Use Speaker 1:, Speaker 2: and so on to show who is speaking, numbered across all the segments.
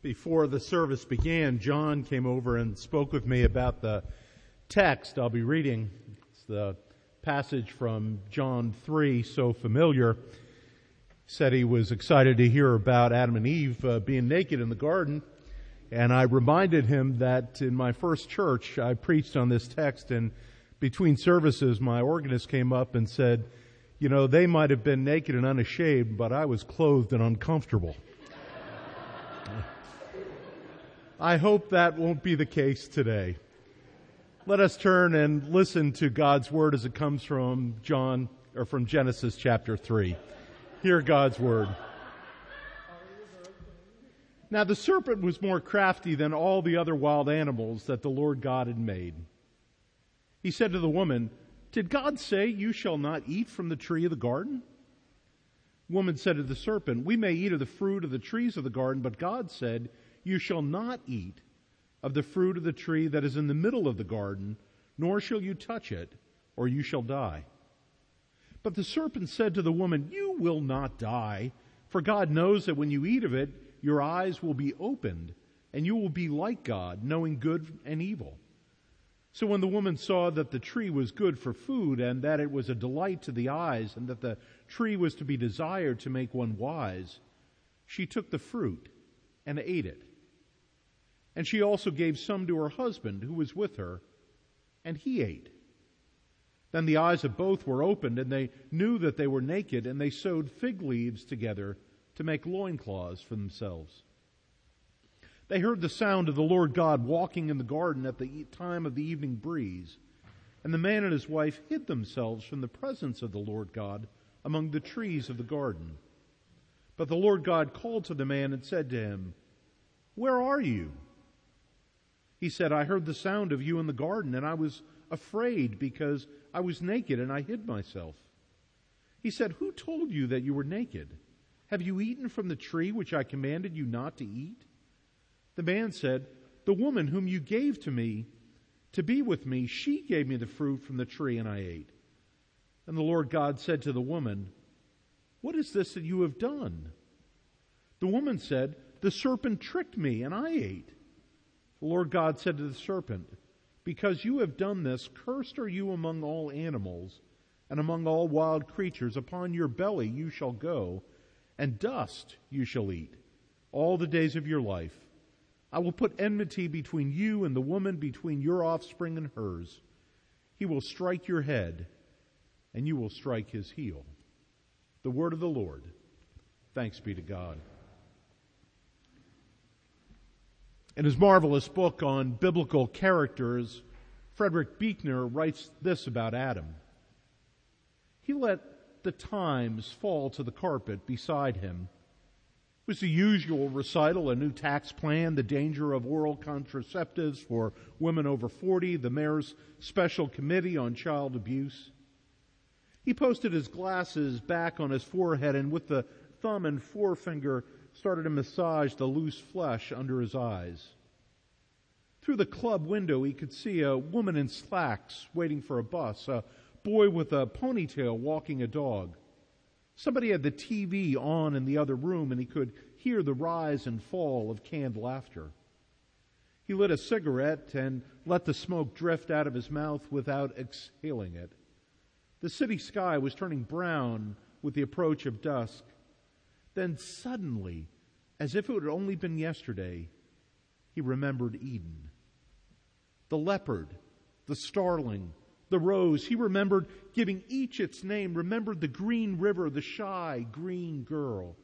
Speaker 1: Before the service began, John came over and spoke with me about the text I'll be reading. It's the passage from John 3, so familiar. Said he was excited to hear about Adam and Eve uh, being naked in the garden. And I reminded him that in my first church, I preached on this text and between services, my organist came up and said, you know, they might have been naked and unashamed, but I was clothed and uncomfortable. I hope that won't be the case today. Let us turn and listen to God's word as it comes from John or from Genesis chapter 3. Hear God's word. Now the serpent was more crafty than all the other wild animals that the Lord God had made. He said to the woman, Did God say you shall not eat from the tree of the garden? Woman said to the serpent, We may eat of the fruit of the trees of the garden, but God said, you shall not eat of the fruit of the tree that is in the middle of the garden, nor shall you touch it, or you shall die. But the serpent said to the woman, You will not die, for God knows that when you eat of it, your eyes will be opened, and you will be like God, knowing good and evil. So when the woman saw that the tree was good for food, and that it was a delight to the eyes, and that the tree was to be desired to make one wise, she took the fruit and ate it. And she also gave some to her husband who was with her, and he ate. Then the eyes of both were opened, and they knew that they were naked, and they sewed fig leaves together to make loincloths for themselves. They heard the sound of the Lord God walking in the garden at the time of the evening breeze, and the man and his wife hid themselves from the presence of the Lord God among the trees of the garden. But the Lord God called to the man and said to him, Where are you? He said, I heard the sound of you in the garden, and I was afraid because I was naked and I hid myself. He said, Who told you that you were naked? Have you eaten from the tree which I commanded you not to eat? The man said, The woman whom you gave to me to be with me, she gave me the fruit from the tree, and I ate. And the Lord God said to the woman, What is this that you have done? The woman said, The serpent tricked me, and I ate. The Lord God said to the serpent, Because you have done this, cursed are you among all animals, and among all wild creatures. Upon your belly you shall go, and dust you shall eat, all the days of your life. I will put enmity between you and the woman, between your offspring and hers. He will strike your head, and you will strike his heel. The word of the Lord. Thanks be to God. In his marvelous book on biblical characters, Frederick Buechner writes this about Adam. He let the times fall to the carpet beside him. Was the usual recital, a new tax plan, the danger of oral contraceptives for women over 40, the mayor's special committee on child abuse. He posted his glasses back on his forehead and with the thumb and forefinger started to massage the loose flesh under his eyes. Through the club window, he could see a woman in slacks waiting for a bus, a boy with a ponytail walking a dog. Somebody had the TV on in the other room, and he could hear the rise and fall of canned laughter. He lit a cigarette and let the smoke drift out of his mouth without exhaling it. The city sky was turning brown with the approach of dusk. Then suddenly, as if it had only been yesterday, he remembered Eden. The leopard, the starling, the rose, he remembered giving each its name, remembered the green river, the shy green girl.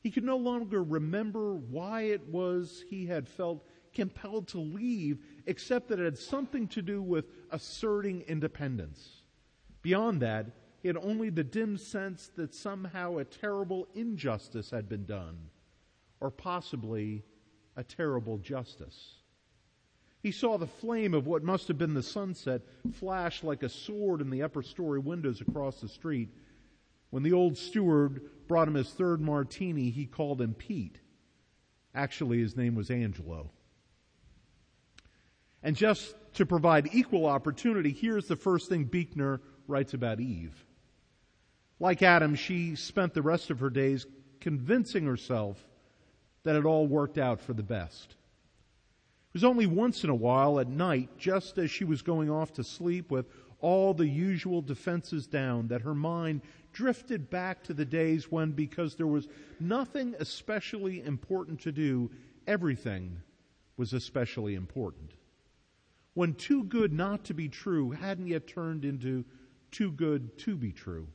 Speaker 1: He could no longer remember why it was he had felt compelled to leave, except that it had something to do with asserting independence. Beyond that, he had only the dim sense that somehow a terrible injustice had been done, or possibly a terrible justice. He saw the flame of what must have been the sunset flash like a sword in the upper story windows across the street. When the old steward brought him his third martini, he called him Pete. Actually, his name was Angelo. And just to provide equal opportunity, here's the first thing Buechner writes about Eve. Like Adam, she spent the rest of her days convincing herself that it all worked out for the best. It was only once in a while at night, just as she was going off to sleep with all the usual defenses down, that her mind drifted back to the days when, because there was nothing especially important to do, everything was especially important. When too good not to be true hadn't yet turned into too good to be true.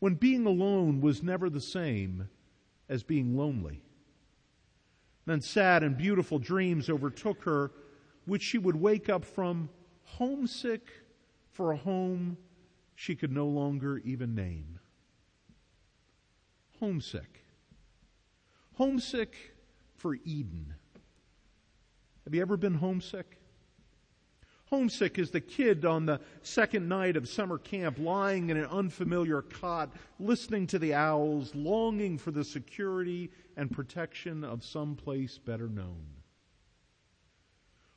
Speaker 1: When being alone was never the same as being lonely. Then sad and beautiful dreams overtook her, which she would wake up from homesick for a home she could no longer even name. Homesick. Homesick for Eden. Have you ever been homesick? Homesick is the kid on the second night of summer camp lying in an unfamiliar cot, listening to the owls, longing for the security and protection of some place better known.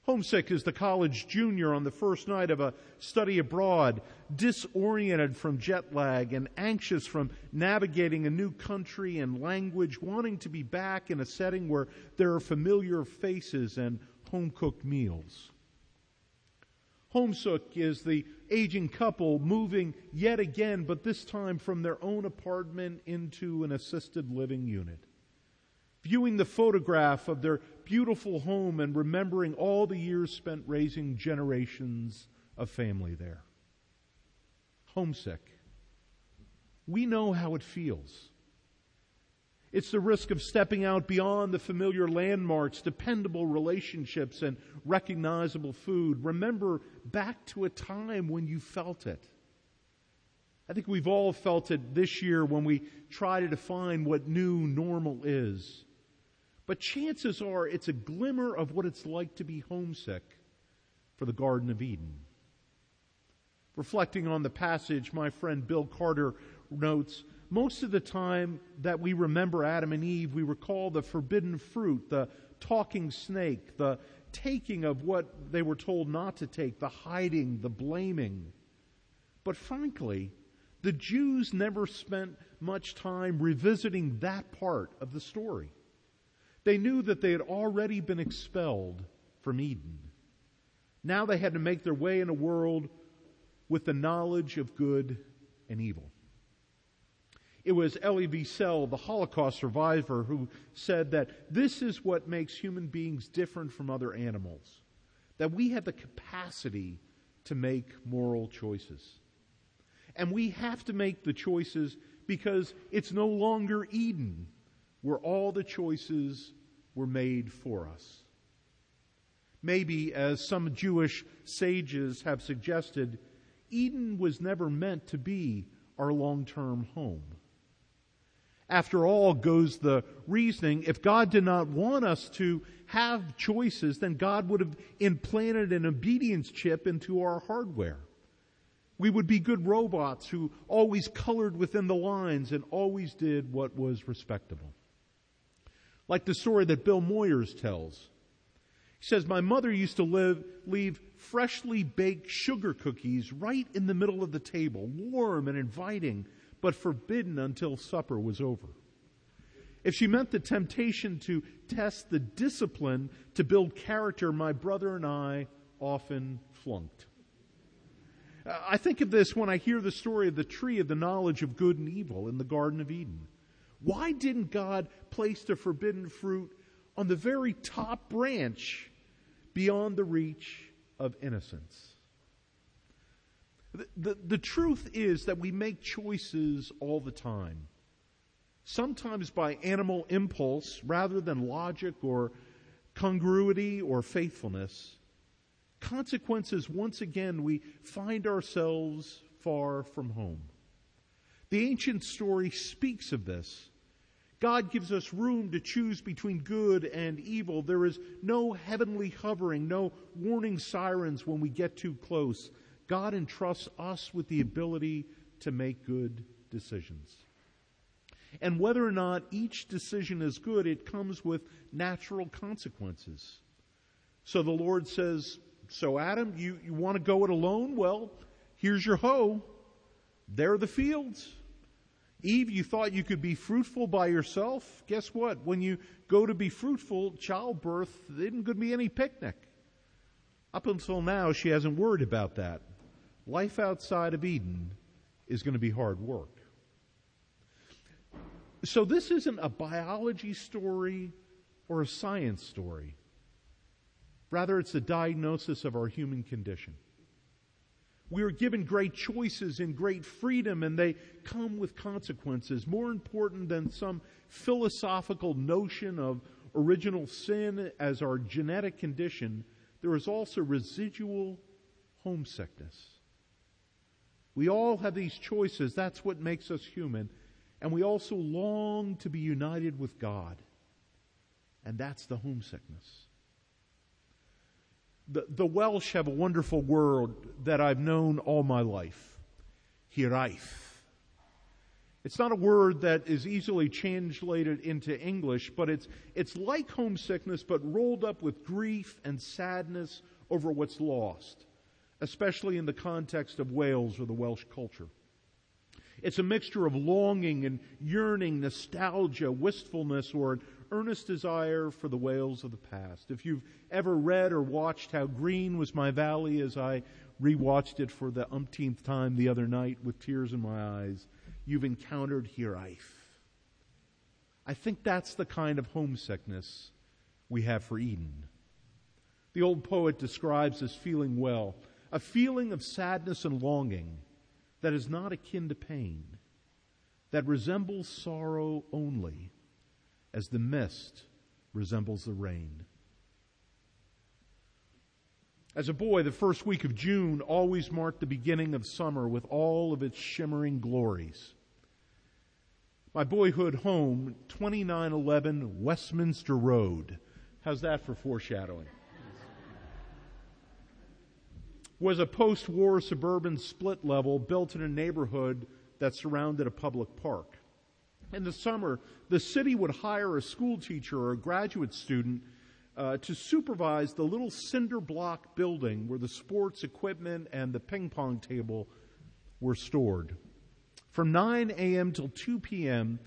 Speaker 1: Homesick is the college junior on the first night of a study abroad, disoriented from jet lag and anxious from navigating a new country and language, wanting to be back in a setting where there are familiar faces and home cooked meals. Homesick is the aging couple moving yet again, but this time from their own apartment into an assisted living unit viewing the photograph of their beautiful home and remembering all the years spent raising generations of family there. Homesick. We know how it feels. It's the risk of stepping out beyond the familiar landmarks, dependable relationships, and recognizable food. Remember back to a time when you felt it. I think we've all felt it this year when we try to define what new normal is. But chances are it's a glimmer of what it's like to be homesick for the Garden of Eden. Reflecting on the passage, my friend Bill Carter notes, most of the time that we remember Adam and Eve, we recall the forbidden fruit, the talking snake, the taking of what they were told not to take, the hiding, the blaming. But frankly, the Jews never spent much time revisiting that part of the story. They knew that they had already been expelled from Eden. Now they had to make their way in a world with the knowledge of good and evil. It was Elie Wiesel, the Holocaust survivor, who said that this is what makes human beings different from other animals. That we have the capacity to make moral choices. And we have to make the choices because it's no longer Eden where all the choices were made for us. Maybe, as some Jewish sages have suggested, Eden was never meant to be our long term home. After all, goes the reasoning, if God did not want us to have choices, then God would have implanted an obedience chip into our hardware. We would be good robots who always colored within the lines and always did what was respectable like the story that Bill Moyers tells. He says, My mother used to live, leave freshly baked sugar cookies right in the middle of the table, warm and inviting, but forbidden until supper was over. If she meant the temptation to test the discipline to build character, my brother and I often flunked. I think of this when I hear the story of the tree of the knowledge of good and evil in the Garden of Eden. Why didn't God place the forbidden fruit on the very top branch beyond the reach of innocence? The, the, truth is that we make choices all the time. Sometimes by animal impulse rather than logic or congruity or faithfulness. Consequences, once again, we find ourselves far from home. The ancient story speaks of this. God gives us room to choose between good and evil. There is no heavenly hovering, no warning sirens when we get too close. God entrusts us with the ability to make good decisions. And whether or not each decision is good, it comes with natural consequences. So the Lord says, So Adam, you, you want to go it alone? Well, here's your hoe. There are the fields. Eve, you thought you could be fruitful by yourself. Guess what? When you go to be fruitful, childbirth isn't going to be any picnic. Up until now, she hasn't worried about that. Life outside of Eden is going to be hard work. So this isn't a biology story or a science story. Rather, it's a diagnosis of our human condition. We are given great choices and great freedom, and they come with consequences. More important than some philosophical notion of original sin as our genetic condition, there is also residual homesickness. We all have these choices. That's what makes us human. And we also long to be united with God. And that's the homesickness. The, the Welsh have a wonderful word that I've known all my life. Hiraeth. It's not a word that is easily translated into English, but it's, it's like homesickness, but rolled up with grief and sadness over what's lost, especially in the context of Wales or the Welsh culture. It's a mixture of longing and yearning, nostalgia, wistfulness, or an earnest desire for the Wales of the past. If you've ever read or watched How Green Was My Valley as I rewatched it for the umpteenth time the other night with tears in my eyes, you've encountered Hiraeth. I think that's the kind of homesickness we have for Eden. The old poet describes this feeling well a feeling of sadness and longing that is not akin to pain, that resembles sorrow only, as the mist resembles the rain. As a boy, the first week of June always marked the beginning of summer with all of its shimmering glories. My boyhood home, 2911 Westminster Road. How's that for foreshadowing? Was a post war suburban split level built in a neighborhood that surrounded a public park. In the summer, the city would hire a school teacher or a graduate student uh, to supervise the little cinder block building where the sports equipment and the ping pong table were stored. From 9 a.m. till 2 p.m.,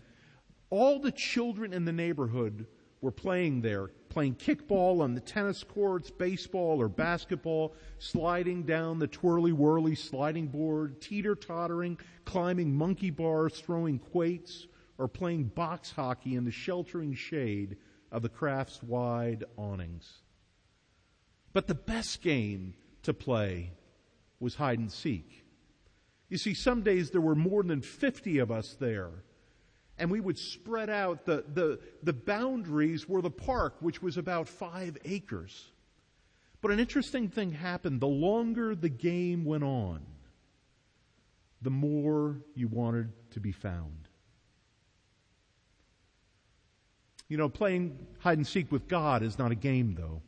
Speaker 1: all the children in the neighborhood were playing there, playing kickball on the tennis courts, baseball or basketball, sliding down the twirly whirly sliding board, teeter tottering, climbing monkey bars, throwing quoits, or playing box hockey in the sheltering shade of the craft's wide awnings. But the best game to play was hide and seek. You see, some days there were more than 50 of us there and we would spread out the, the, the boundaries were the park, which was about five acres. But an interesting thing happened. The longer the game went on, the more you wanted to be found. You know, playing hide and seek with God is not a game, though.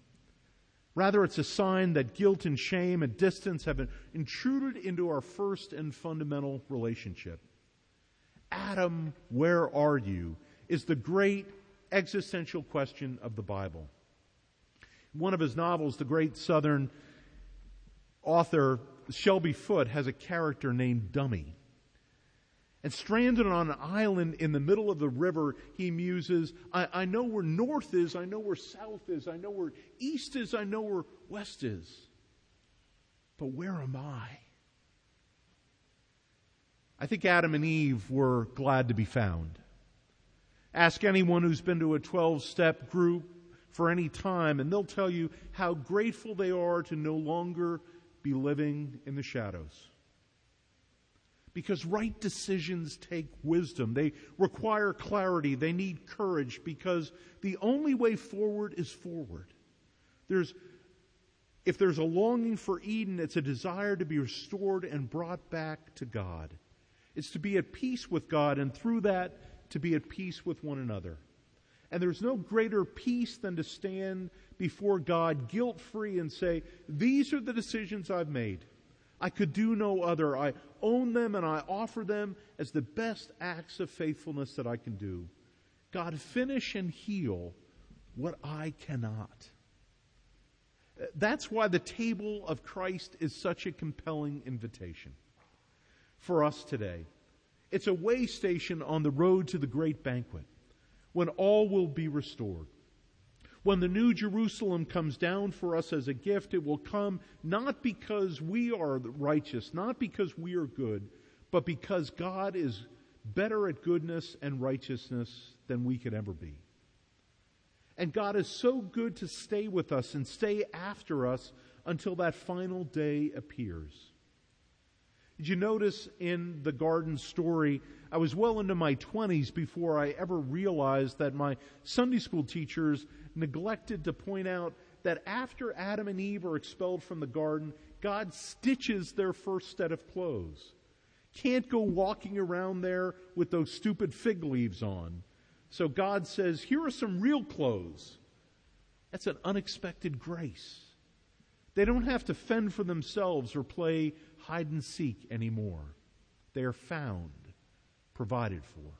Speaker 1: Rather, it's a sign that guilt and shame and distance have intruded into our first and fundamental relationship. Adam, where are you? is the great existential question of the Bible. One of his novels, the great Southern author Shelby Foote has a character named Dummy. And stranded on an island in the middle of the river, he muses, I, I, know where north is, I know where south is, I know where east is, I know where west is. But where am I? I think Adam and Eve were glad to be found. Ask anyone who's been to a 12 step group for any time, and they'll tell you how grateful they are to no longer be living in the shadows. Because right decisions take wisdom. They require clarity. They need courage because the only way forward is forward. There's, if there's a longing for Eden, it's a desire to be restored and brought back to God. It's to be at peace with God and through that to be at peace with one another. And there's no greater peace than to stand before God guilt free and say, These are the decisions I've made. I could do no other. I own them and I offer them as the best acts of faithfulness that I can do. God, finish and heal what I cannot. That's why the table of Christ is such a compelling invitation for us today. It's a way station on the road to the great banquet when all will be restored. When the new Jerusalem comes down for us as a gift, it will come not because we are righteous, not because we are good, but because God is better at goodness and righteousness than we could ever be. And God is so good to stay with us and stay after us until that final day appears. Did you notice in the garden story, I was well into my 20s before I ever realized that my Sunday school teachers neglected to point out that after Adam and Eve are expelled from the garden, God stitches their first set of clothes. Can't go walking around there with those stupid fig leaves on. So God says, here are some real clothes. That's an unexpected grace. They don't have to fend for themselves or play hide and seek anymore. They are found, provided for.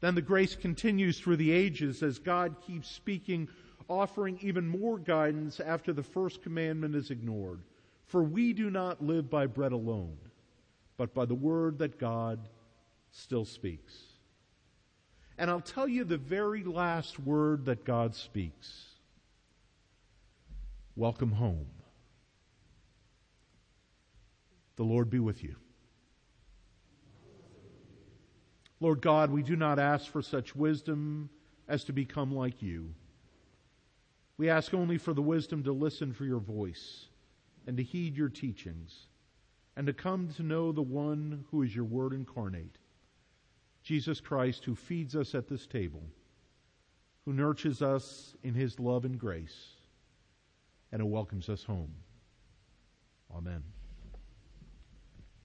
Speaker 1: Then the grace continues through the ages as God keeps speaking, offering even more guidance after the first commandment is ignored. For we do not live by bread alone, but by the word that God still speaks. And I'll tell you the very last word that God speaks. Welcome home. The Lord be with you. Lord God, we do not ask for such wisdom as to become like you. We ask only for the wisdom to listen for your voice and to heed your teachings and to come to know the one who is your word incarnate, Jesus Christ, who feeds us at this table, who nurtures us in his love and grace, and who welcomes us home. Amen.